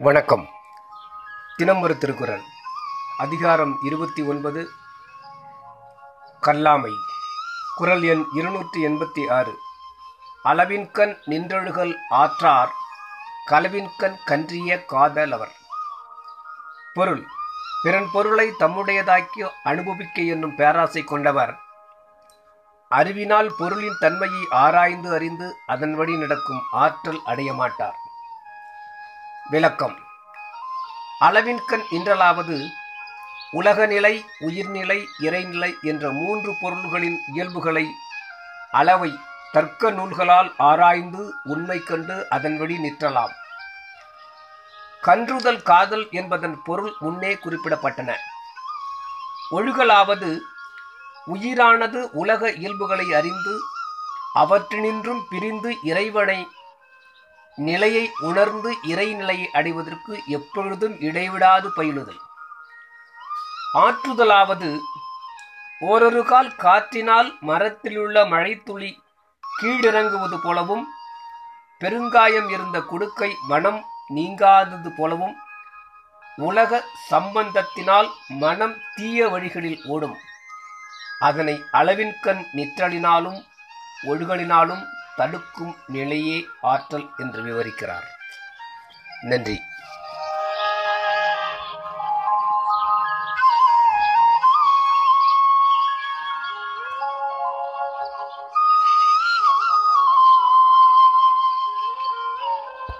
வணக்கம். தினம் ஒரு திருக்குறள் அதிகாரம் இருபத்தி ஒன்பது கல்லாமை. குறள் எண் இருநூற்றி எண்பத்தி ஆறு. அளவின்கண் நின்றழுகல் ஆற்றார் களவின்கண் கன்றிய காதல் அவர். பொருள் பிறன் பொருளை தம்முடையதாக்கி அனுபவிக்க என்னும் பேராசை கொண்டவர். அறிவினால் பொருளின் தன்மையை ஆராய்ந்து அறிந்து அதன் வழி நடக்கும் ஆற்றல் அடைய மாட்டார் விளக்கம். அளவின்கண் இன்றலாவது உலகநிலை உயிர்நிலை இறைநிலை என்ற மூன்று பொருள்களின் இயல்புகளை அளவை தர்க்க நூல்களால் ஆராய்ந்து உண்மை கண்டு அதன் வழி நிற்றலாம். கன்றுதல் காதல் என்பதன் பொருள் முன்னே குறிப்பிடப்பட்டன. ஒழுகலாவது உயிரானது உலக இயல்புகளை அறிந்து அவற்றினின்றும் பிரிந்து இறைவனை நிலையை உணர்ந்து இறைநிலையை அடைவதற்கு எப்பொழுதும் இடைவிடாது பயிலுதல். ஆற்றுதலாவது ஓரொரு கால் காற்றினால் மரத்திலுள்ள மழைத்துளி கீழிறங்குவது போலவும் பெருங்காயம் இருந்த குடுக்கை மனம் நீங்காதது போலவும் உலக சம்பந்தத்தினால் மனம் தீய வழிகளில் ஓடும். அதனை அளவின்கண் நிற்றலினாலும் ஒழுகலினாலும் தடுக்கும் நிலையே ஆற்றல் என்று விவரிக்கிறார். நன்றி.